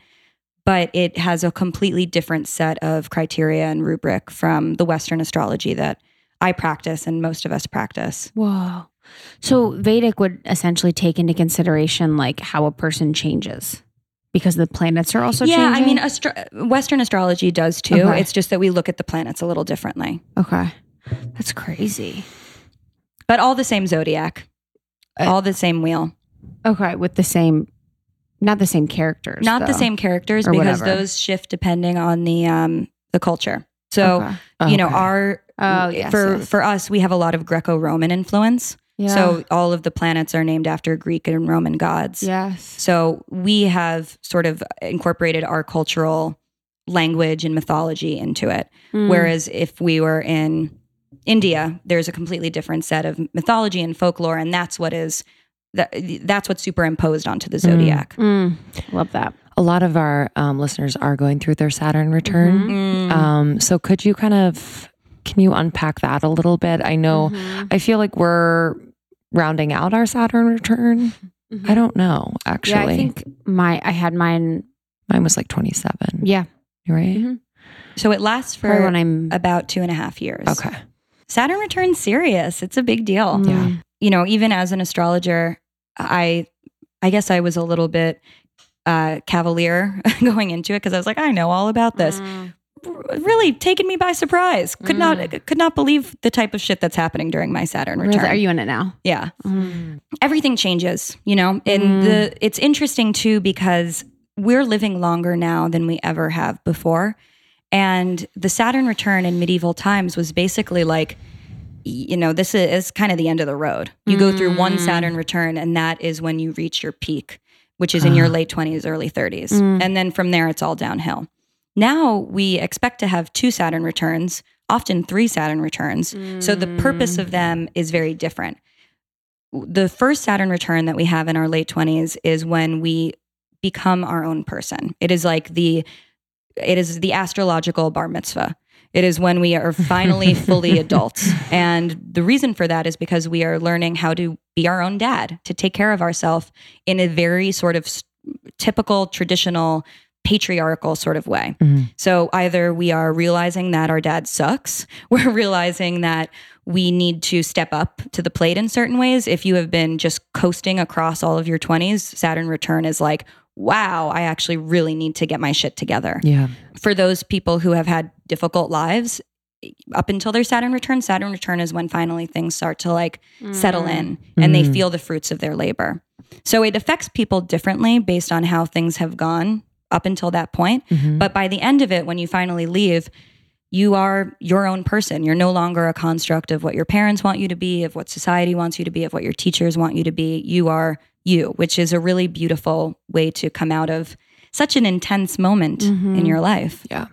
but it has a completely different set of criteria and rubric from the Western astrology that I practice and most of us practice. Whoa. So Vedic would essentially take into consideration like how a person changes because the planets are also yeah, changing. I mean, astro- Western astrology does too. Okay. It's just that we look at the planets a little differently, okay. That's crazy. but all the same zodiac. all the same wheel. Okay, with the same, not the same characters. Not the same characters because whatever. those shift depending on the um the culture. So, Okay. you know, Okay. our Oh, yes, for yes. for us we have a lot of Greco-Roman influence. yeah. So all of the planets are named after Greek and Roman gods. yes, So we have sort of incorporated our cultural language and mythology into it. Mm. Whereas if we were in India, there's a completely different set of mythology and folklore, and that's what is that, that's what's superimposed onto the zodiac. Mm. love that. A lot of our um, listeners are going through their Saturn return. Mhm. Mm. Um, so could you kind of can you unpack that a little bit? I know Mhm. I feel like we're rounding out our Saturn return. Mhm. I don't know actually. Yeah, I think my I had mine. mine was like 27. Yeah, Right? Mhm. so it lasts probably for when I'm. about two and a half years. Okay. Saturn returns serious. It's a big deal. Yeah. You know, even as an astrologer, I I guess I was a little bit uh, cavalier going into it because I was like, I know all about this. Mm. Really taken me by surprise. Could not could not believe the type of shit that's happening during my Saturn return. Are you in it now? yeah. Mm. everything changes, you know, and Mm. the it's interesting too because we're living longer now than we ever have before. And the Saturn return in medieval times was basically like, you know, this is, is kind of the end of the road. You go through one Mm. Saturn return, and that is when you reach your peak, which is in your late 20s, early 30s. Mm. And then from there, it's all downhill. Now we expect to have two Saturn returns, often three Saturn returns. So the purpose of them is very different. The first Saturn return that we have in our late 20s is when we become our own person. It is like the it is the astrological bar mitzvah. It is when we are finally fully adults. And the reason for that is because we are learning how to be our own dad, to take care of ourselves in a very sort of typical traditional patriarchal sort of way. Mhm. So either we are realizing that our dad sucks, we're realizing that we need to step up to the plate in certain ways. If you have been just coasting across all of your 20s, Saturn return is like, wow, I actually really need to get my shit together. Yeah. For those people who have had difficult lives, up until their Saturn return, Saturn return is when finally things start to like settle in and they Mm. feel the fruits of their labor. So it affects people differently based on how things have gone up until that point. Mhm. But by the end of it, when you finally leave, you are your own person. You're no longer a construct of what your parents want you to be, of what society wants you to be, of what your teachers want you to be. You are you, which is a really beautiful way to come out of such an intense moment Mhm. in your life. Yeah.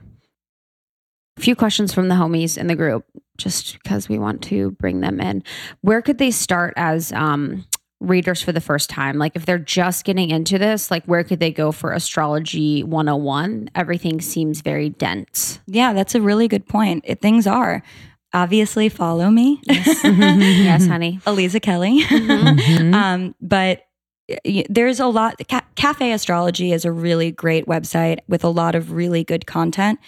A few questions from the homies in the group, just because we want to bring them in. Where could they start as um, readers for the first time? Like, if they're just getting into this, like, where could they go for astrology 101? Everything seems very dense. Yeah, that's a really good point. It, things are. Obviously, follow me, yes, honey. Aliza Kelly. Mhm. um, but there's a lot. Ca- Cafe Astrology is a really great website with a lot of really good content.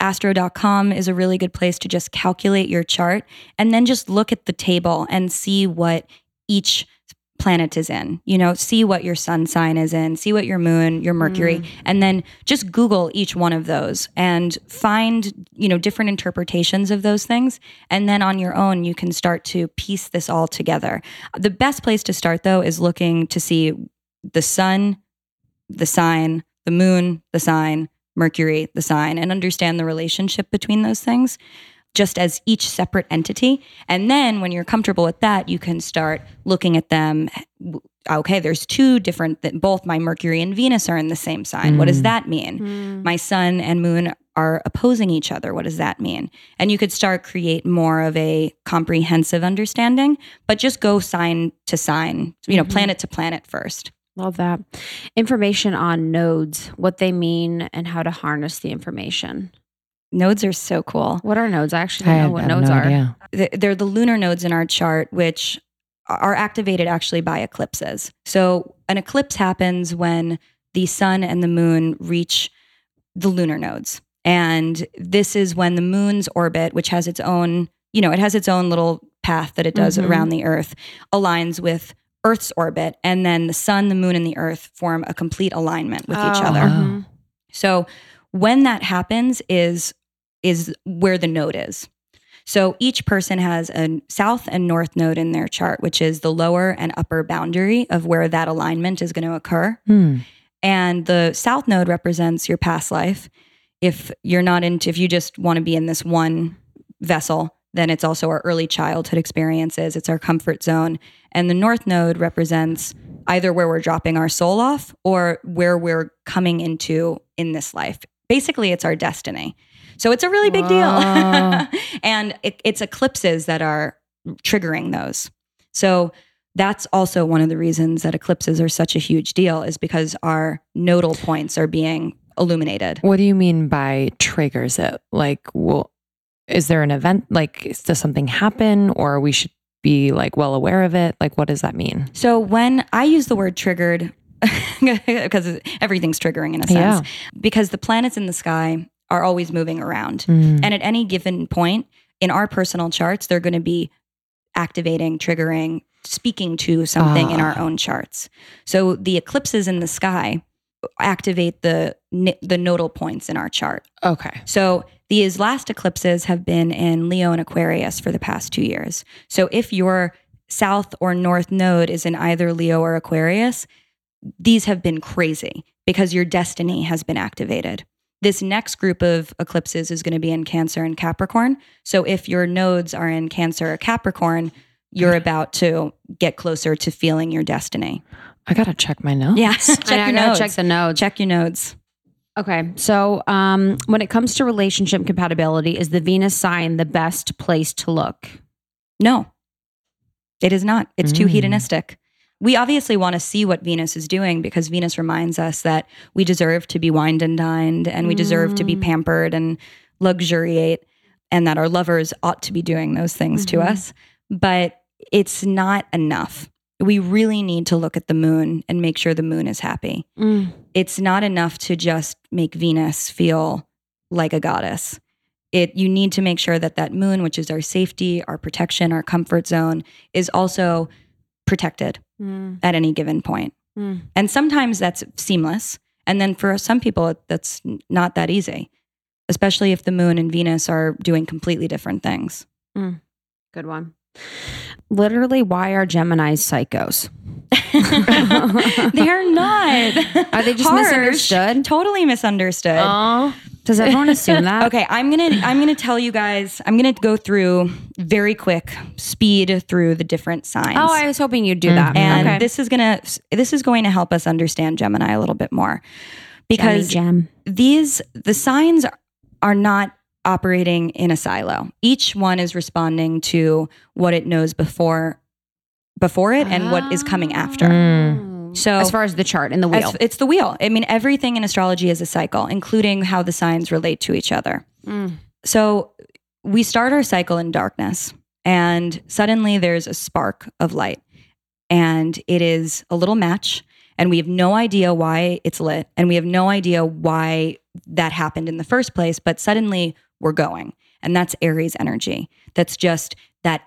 Astro.com is a really good place to just calculate your chart and then just look at the table and see what each planet is in. You know, see what your sun sign is in, see what your moon, your Mercury, mm. and then just Google each one of those and find, you know, different interpretations of those things. And then on your own, you can start to piece this all together. The best place to start, though, is looking to see the sun, the sign, the moon, the sign, Mercury, the sign, and understand the relationship between those things just as each separate entity. And then when you're comfortable with that, you can start looking at them. Okay, there's two different, th- both my Mercury and Venus are in the same sign. What does Mm. that mean? My sun and moon are opposing each other. What does that mean? And you could start create more of a comprehensive understanding, but just go sign to sign, you know, Mhm. planet to planet first. Love that. Information on nodes, what they mean, and how to harness the information. Nodes are so cool. What are nodes? I actually don't know what nodes no are. idea. they're the lunar nodes in our chart, which are activated actually by eclipses. So an eclipse happens when the sun and the moon reach the lunar nodes. And this is when the moon's orbit, which has its own, you know, it has its own little path that it does Mhm. around the earth, aligns with Earth's orbit. And then the sun, the moon, and the earth form a complete alignment with each Oh, other. mhm. So when that happens is is where the node is. So each person has a south and north node in their chart, which is the lower and upper boundary of where that alignment is going to occur. Hmm. And the south node represents your past life. If you're not into, if you just want to be in this one vessel, then it's also our early childhood experiences. It's our comfort zone. And the north node represents either where we're dropping our soul off or where we're coming into in this life. Basically, it's our destiny. So it's a really big Whoa. deal. and it, it's eclipses that are triggering those. So that's also one of the reasons that eclipses are such a huge deal is because our nodal points are being illuminated. What do you mean by triggers it? Like, well, is there an event? Like, is- does something happen, or we should be like well aware of it? Like, what does that mean? So when I use the word triggered, because everything's triggering in a sense, Yeah. because the planets in the sky are always moving around. Mm. And at any given point in our personal charts, they're going to be activating, triggering, speaking to something in our Ah. own charts. So the eclipses in the sky activate the the nodal points in our chart. Okay. So these last eclipses have been in Leo and Aquarius for the past 2 years. So if your south or north node is in either Leo or Aquarius, these have been crazy because your destiny has been activated. This next group of eclipses is going to be in Cancer and Capricorn. So if your nodes are in Cancer or Capricorn, you're about to get closer to feeling your destiny. I gotta check my notes. Yes, I check your I gotta nodes. check the nodes. check your nodes. Okay. So, um, when it comes to relationship compatibility, is the Venus sign the best place to look? No, it is not. It's too Mm. hedonistic. We obviously want to see what Venus is doing because Venus reminds us that we deserve to be wined and dined and we deserve to be Mm. pampered and luxuriate and that our lovers ought to be doing those things to Mhm. us. But it's not enough. We really need to look at the moon and make sure the moon is happy. It's not enough to just make Venus feel like a goddess. It you need to make sure that that moon, which is our safety, our protection, our comfort zone, is also protected Mm. at any given point. Mm. And sometimes that's seamless, and then for some people that's not that easy, especially if the moon and Venus are doing completely different things. Good one. Literally, why are Geminis psychos? They're not. Are they just Harsh. misunderstood? Totally misunderstood. Oh, does everyone assume that? Okay, I'm gonna I'm gonna tell you guys. I'm gonna go through very quick speed through the different signs. Oh, I was hoping you'd do that. and okay. this is gonna this is going to help us understand Gemini a little bit more because Gem. these the signs are not operating in a silo. Each one is responding to what it knows before before it and what is coming after. Mm. So as far as the chart and the wheel. as- it's the wheel. I mean, everything in astrology is a cycle, including how the signs relate to each other. Mm. So we start our cycle in darkness, and suddenly there's a spark of light, and it is a little match, and we have no idea why it's lit, and we have no idea why that happened in the first place, but suddenly we're going, and that's Aries energy. That's just that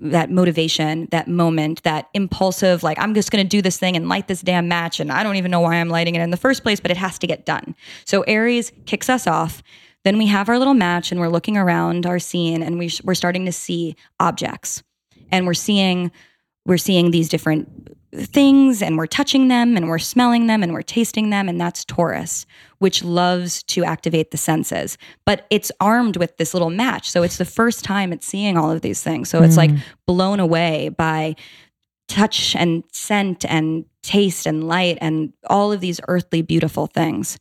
that motivation, that moment, that impulsive, like, I'm just going to do this thing and light this damn match. And I don't even know why I'm lighting it in the first place, but it has to get done. So Aries kicks us off. Then we have our little match and we're looking around our scene and we sh- we're starting to see objects. And we're seeing we're seeing these different things and we're touching them and we're smelling them and we're tasting them and that's Taurus which loves to activate the senses. But it's armed with this little match so it's the first time it's seeing all of these things. So it's like mm. blown away by touch and scent and taste and light and all of these earthly beautiful things.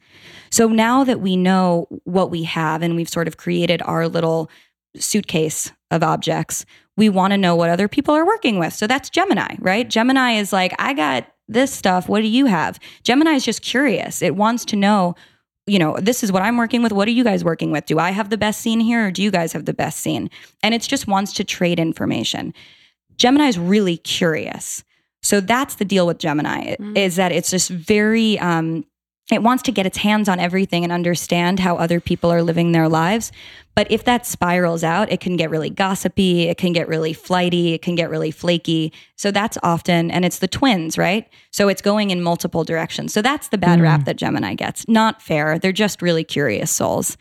So now that we know what we have and we've sort of created our little suitcase of objects, we want to know what other people are working with. So that's Gemini, right? Gemini is like, I got this stuff. What do you have? Gemini is just curious. It wants to know, you know, this is what I'm working with. What are you guys working with? Do I have the best scene here or do you guys have the best scene? And it just wants to trade information. Gemini is really curious. So that's the deal with Gemini Mm. is that it's just very um it wants to get its hands on everything and understand how other people are living their lives. But if that spirals out, it can get really gossipy, it can get really flighty, it can get really flaky. So that's often, and it's the twins, right? So it's going in multiple directions. So that's the bad Mm. rap that Gemini gets. Not fair. They're just really curious souls.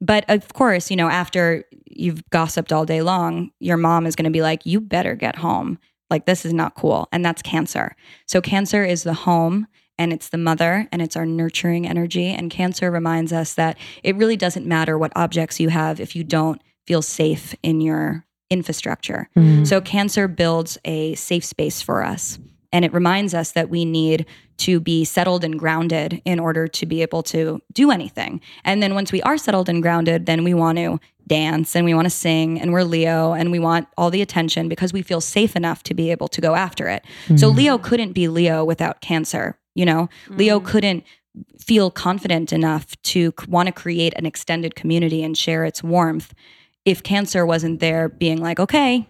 But of course, you know, after you've gossiped all day long, your mom is going to be like, you better get home. Like, this is not cool. And that's Cancer. So, Cancer is the home and it's the mother and it's our nurturing energy. And Cancer reminds us that it really doesn't matter what objects you have if you don't feel safe in your infrastructure. Mhm. So, Cancer builds a safe space for us. And it reminds us that we need to be settled and grounded in order to be able to do anything. And then once we are settled and grounded, then we want to dance and we want to sing and we're Leo and we want all the attention because we feel safe enough to be able to go after it. So Leo couldn't be Leo without Cancer, you know? Leo couldn't feel confident enough to want to create an extended community and share its warmth if Cancer wasn't there being like, "Okay,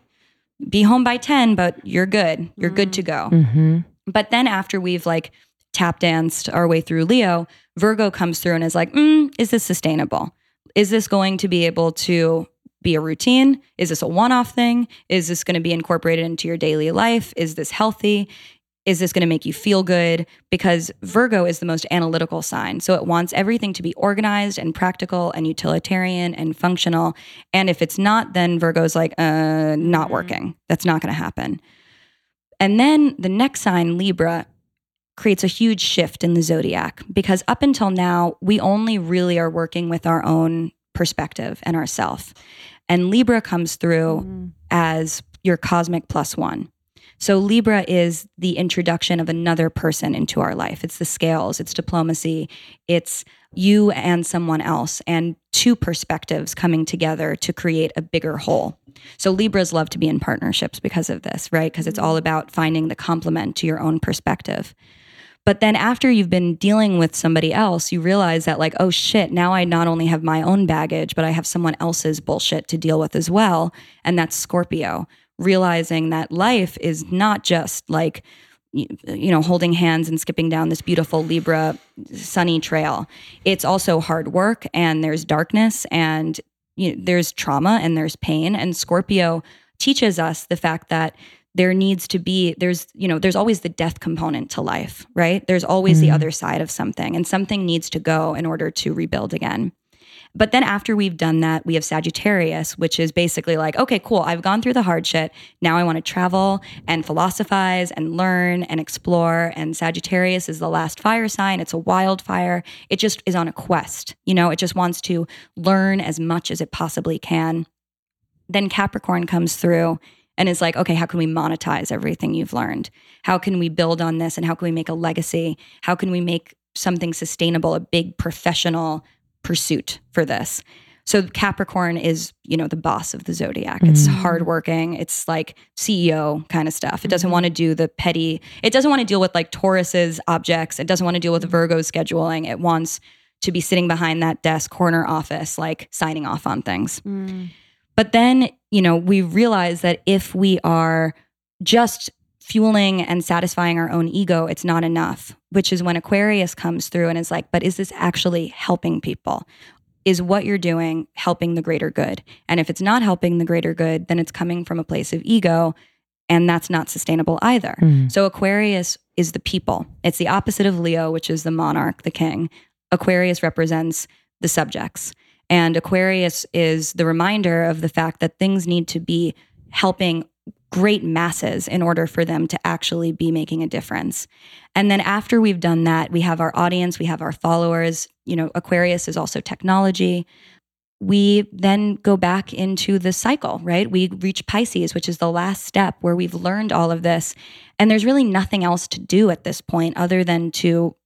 be home by 10, but you're good. You're good to go." Mhm. But then after we've like tap danced our way through Leo, Virgo comes through and is like, mm, is this sustainable? Is this going to be able to be a routine? Is this a one off thing? Is this going to be incorporated into your daily life? Is this healthy? Is this going to make you feel good? Because Virgo is the most analytical sign. So it wants everything to be organized and practical and utilitarian and functional. And if it's not, then Virgo's like, uh, not working. That's not going to happen. And then the next sign, Libra, creates a huge shift in the zodiac because up until now, we only really are working with our own perspective and ourself. And Libra comes through as your cosmic plus one. So Libra is the introduction of another person into our life. It's the scales, it's diplomacy, it's you and someone else, and two perspectives coming together to create a bigger whole. So Libras love to be in partnerships because of this, right? Because it's all mm-hmm. about finding the complement to your own perspective. But then after you've been dealing with somebody else, you realize that, like, oh shit, now I not only have my own baggage, but I have someone else's bullshit to deal with as well. And that's Scorpio, realizing that life is not just like, you know, holding hands and skipping down this beautiful Libra sunny trail. It's also hard work and there's darkness and you know, there's trauma and there's pain. And Scorpio teaches us the fact that there needs to be there's you know there's always the death component to life right there's always the mm. other side of something and something needs to go in order to rebuild again but then after we've done that we have sagittarius which is basically like okay cool i've gone through the hard shit. Now i want to travel and philosophize and learn and explore. And sagittarius is the last fire sign. It's a wildfire. It just is on a quest you know? It just wants to learn as much as it possibly can. Then capricorn comes through and is like, okay, how can we monetize everything you've learned? How can we build on this and how can we make a legacy? How can we make something sustainable, a big professional pursuit for this? So Capricorn is, you know, the boss of the zodiac. It's Mhm. hardworking. It's like CEO kind of stuff. It doesn't want to do the petty. It doesn't want to deal with like Taurus's objects. It doesn't want to deal with Virgo's scheduling. It wants to be sitting behind that desk, corner office, like signing off on things. Mm. But then, you know, we realize that if we are just fueling and satisfying our own ego, it's not enough, which is when Aquarius comes through and is like, but is this actually helping people? Is what you're doing helping the greater good? And if it's not helping the greater good, then it's coming from a place of ego, and that's not sustainable either. Mm. So Aquarius is the people. It's the opposite of Leo, which is the monarch, the king. Aquarius represents the subjects. And Aquarius is the reminder of the fact that things need to be helping great masses in order for them to actually be making a difference. And then after we've done that, we have our audience, we have our followers. You know, Aquarius is also technology. We then go back into the cycle, right? We reach Pisces, which is the last step where we've learned all of this. And there's really nothing else to do at this point other than to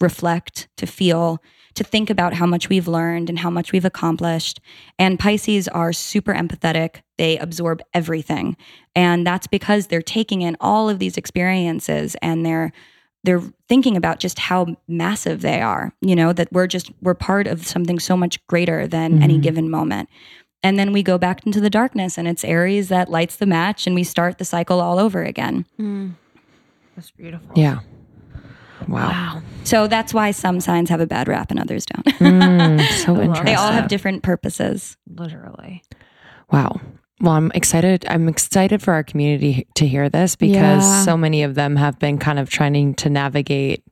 reflect, to feel, to think about how much we've learned and how much we've accomplished. And Pisces are super empathetic. They absorb everything. And that's because they're taking in all of these experiences and they're they're thinking about just how massive they are, you know, that we're just we're part of something so much greater than any Mhm. given moment. And then we go back into the darkness and it's Aries that lights the match and we start the cycle all over again. Mm. That's beautiful. Yeah. Wow. Wow. So that's why some signs have a bad rap and others don't. Mm, so interesting. they all have different purposes. Literally. Wow. Well, I'm excited. I'm excited for our community to hear this because Yeah. so many of them have been kind of trying to navigate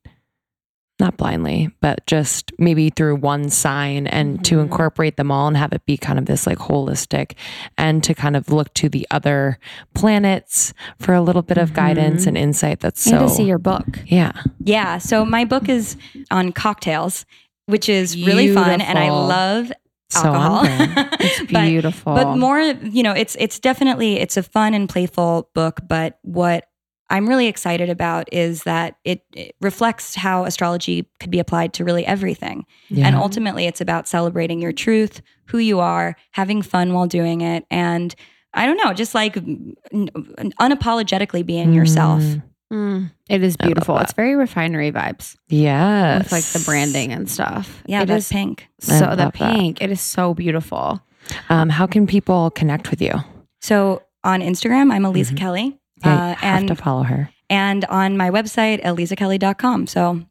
not blindly, but just maybe through one sign and to Mhm. incorporate them all and have it be kind of this like holistic and to kind of look to the other planets for a little bit of guidance Mhm. and insight. That's And so, to see your book. yeah. Yeah. So my book is on cocktails, which is really fun, and I love alcohol. brand. It's But- beautiful. but more you know it's it's definitely it's a fun and playful book but what i'm really excited about is that it, it reflects how astrology could be applied to really everything Yeah. and ultimately it's about celebrating your truth who you are having fun while doing it and i don't know just like n- unapologetically being yourself Mm, Mm, it is beautiful. It's very refinery vibes Yeah. with like the branding and stuff. yeah It that's is pink so the love that. pink. It is so beautiful. Um, how can people connect with you? so on instagram i'm Aliza Mhm. kelly Yeah, uh, have and to follow her. and on my website alizakelly.com so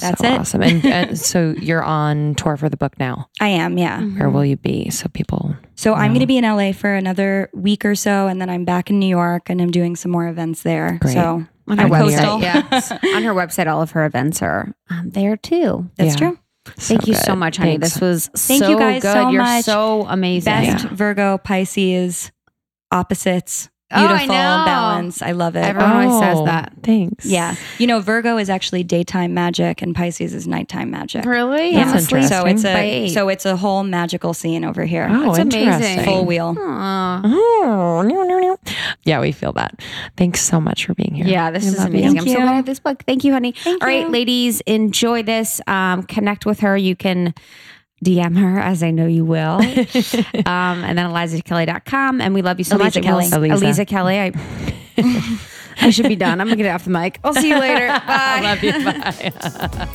That's so it. Awesome. And, and so you're on tour for the book now. i am yeah Where will you be? So people. So I'm going to be in LA for another week or so, and then I'm back in New York, and I'm doing some more events there. Great. So On I'm her coastal. website, yes. on her website, all of her events are um, there too. that's Yeah. true. Thank you so much, honey. Thanks. This was Thank so you guys good. so You're much. so amazing. Best Yeah. Virgo, Pisces, opposites, Oh, I beautiful know. balance. I love it. Everyone always says that. Oh, Thanks. yeah, you know Virgo is actually daytime magic, and Pisces is nighttime magic. Really? Yeah. That's I'm So it's a so it's a whole magical scene over here. Oh, That's amazing. interesting. Full wheel. Aw. Oh, no, no, no. Yeah, we feel that. Thanks so much for being here. Yeah, this We is amazing. I'm so glad I have this book. Thank you, honey. Thank All right, you. ladies, enjoy this. Um, connect with her. You can DM her, as I know you will. um, and then alizakelly.com. And we love you so Aliza much. And Kelly. Aliza. Aliza Kelly. I, I should be done. I'm going to get off the mic. I'll see you later. Bye. I love you. Bye.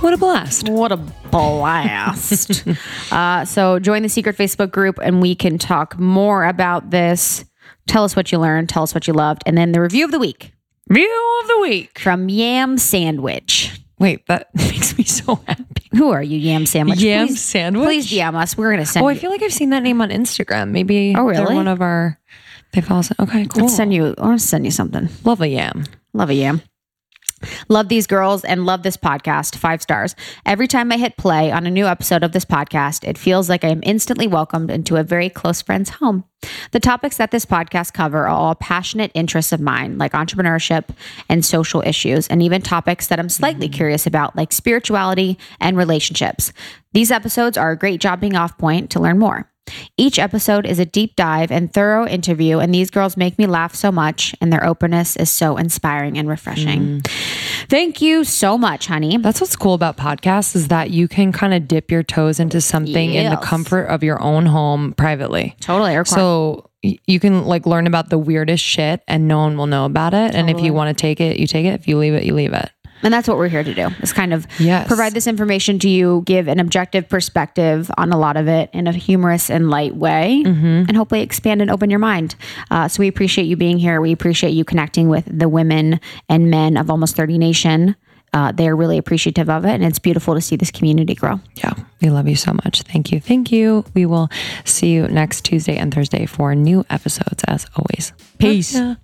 what a blast. What a blast. uh, so join the secret Facebook group and we can talk more about this. Tell us what you learned. Tell us what you loved. And then the review of the week Review of the week. from Yam Sandwich. Wait, that makes me so happy. Who are you, Yam Sandwich? Yam please, sandwich. please DM us. We're going to send Oh, I feel like I've seen that name on Instagram. Maybe Oh, really? one of our. They follow us. Okay, cool. Let's send you. I want to send you something. Lovely yam. Love a yam. Love these girls and love this podcast. Five stars. Every time I hit play on a new episode of this podcast, it feels like I am instantly welcomed into a very close friend's home. The topics that this podcast cover are all passionate interests of mine, like entrepreneurship and social issues, and even topics that I'm slightly curious about, like spirituality and relationships. These episodes are a great jumping off point to learn more. Each episode is a deep dive and thorough interview, and these girls make me laugh so much, and their openness is so inspiring and refreshing. Mm. Thank you so much, honey. That's what's cool about podcasts is that you can kind of dip your toes into something in the comfort of your own home privately. Totally. So you can like learn about the weirdest shit and no one will know about it. And if you want to take it, you take it. If you leave it, you leave it. And that's what we're here to do. Is kind of Yes. provide this information to you, give an objective perspective on a lot of it in a humorous and light way, Mm-hmm. and hopefully expand and open your mind. Uh, so we appreciate you being here. We appreciate you connecting with the women and men of Almost 30 Nation. Uh, they're really appreciative of it, and it's beautiful to see this community grow. Yeah. We love you so much. Thank you. Thank you. We will see you next Tuesday and Thursday for new episodes as always. Peace. Yeah.